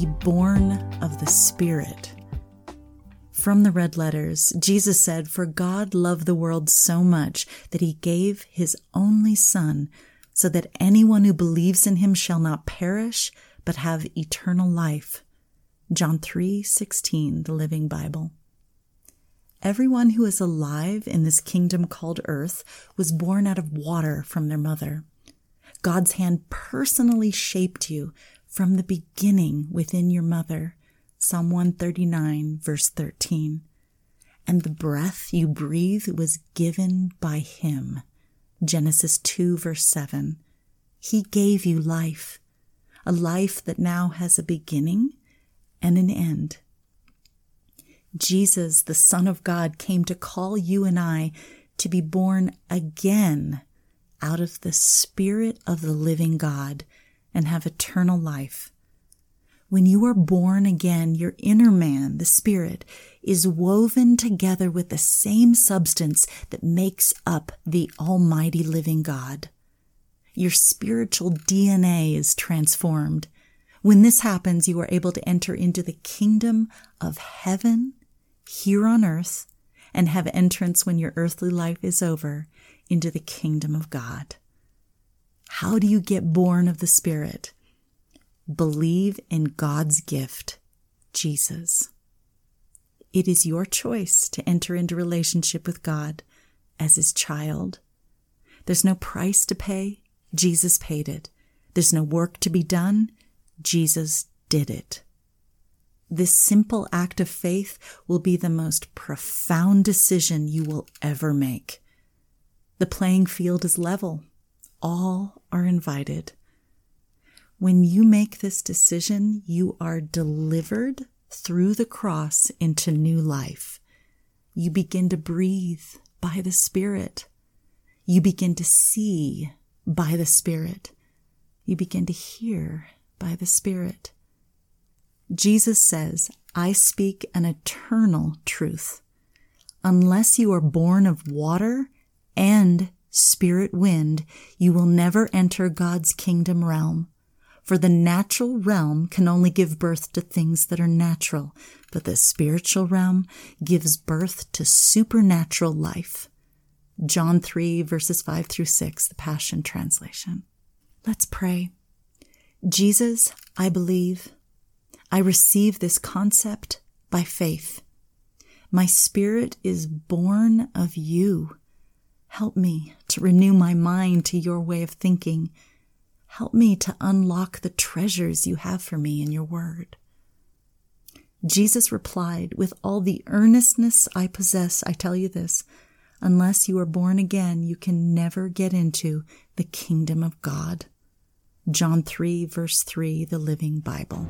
born of the Spirit. From the red letters, Jesus said, For God loved the world so much that he gave his only Son, so that anyone who believes in him shall not perish, but have eternal life. John 3:16, the Living Bible. Everyone who is alive in this kingdom called earth was born out of water from their mother. God's hand personally shaped you from the beginning within your mother. Psalm 139, verse 13. And the breath you breathe was given by Him. Genesis 2, verse 7. He gave you life, a life that now has a beginning and an end. Jesus, the Son of God, came to call you and I to be born again out of the Spirit of the living God and have eternal life. When you are born again, your inner man, the Spirit, is woven together with the same substance that makes up the Almighty Living God. Your spiritual DNA is transformed. When this happens, you are able to enter into the kingdom of heaven here on earth and have entrance when your earthly life is over into the kingdom of God. How do you get born of the Spirit? Believe in God's gift, Jesus. It is your choice to enter into relationship with God as his child. There's no price to pay. Jesus paid it. There's no work to be done. Jesus did it. This simple act of faith will be the most profound decision you will ever make. The playing field is level. All are invited. When you make this decision, you are delivered through the cross into new life. You begin to breathe by the Spirit. You begin to see by the Spirit. You begin to hear by the Spirit. Jesus says, I speak an eternal truth. Unless you are born of water and spirit wind, you will never enter God's kingdom realm. For the natural realm can only give birth to things that are natural, but the spiritual realm gives birth to supernatural life. John 3 verses 5 through 6, the Passion Translation. Let's pray. Jesus, I believe. I receive this concept by faith. My spirit is born of you. Help me to renew my mind to your way of thinking. Help me to unlock the treasures you have for me in your word. Jesus replied, With all the earnestness I possess, I tell you this unless you are born again, you can never get into the kingdom of God. John 3, verse 3, the Living Bible.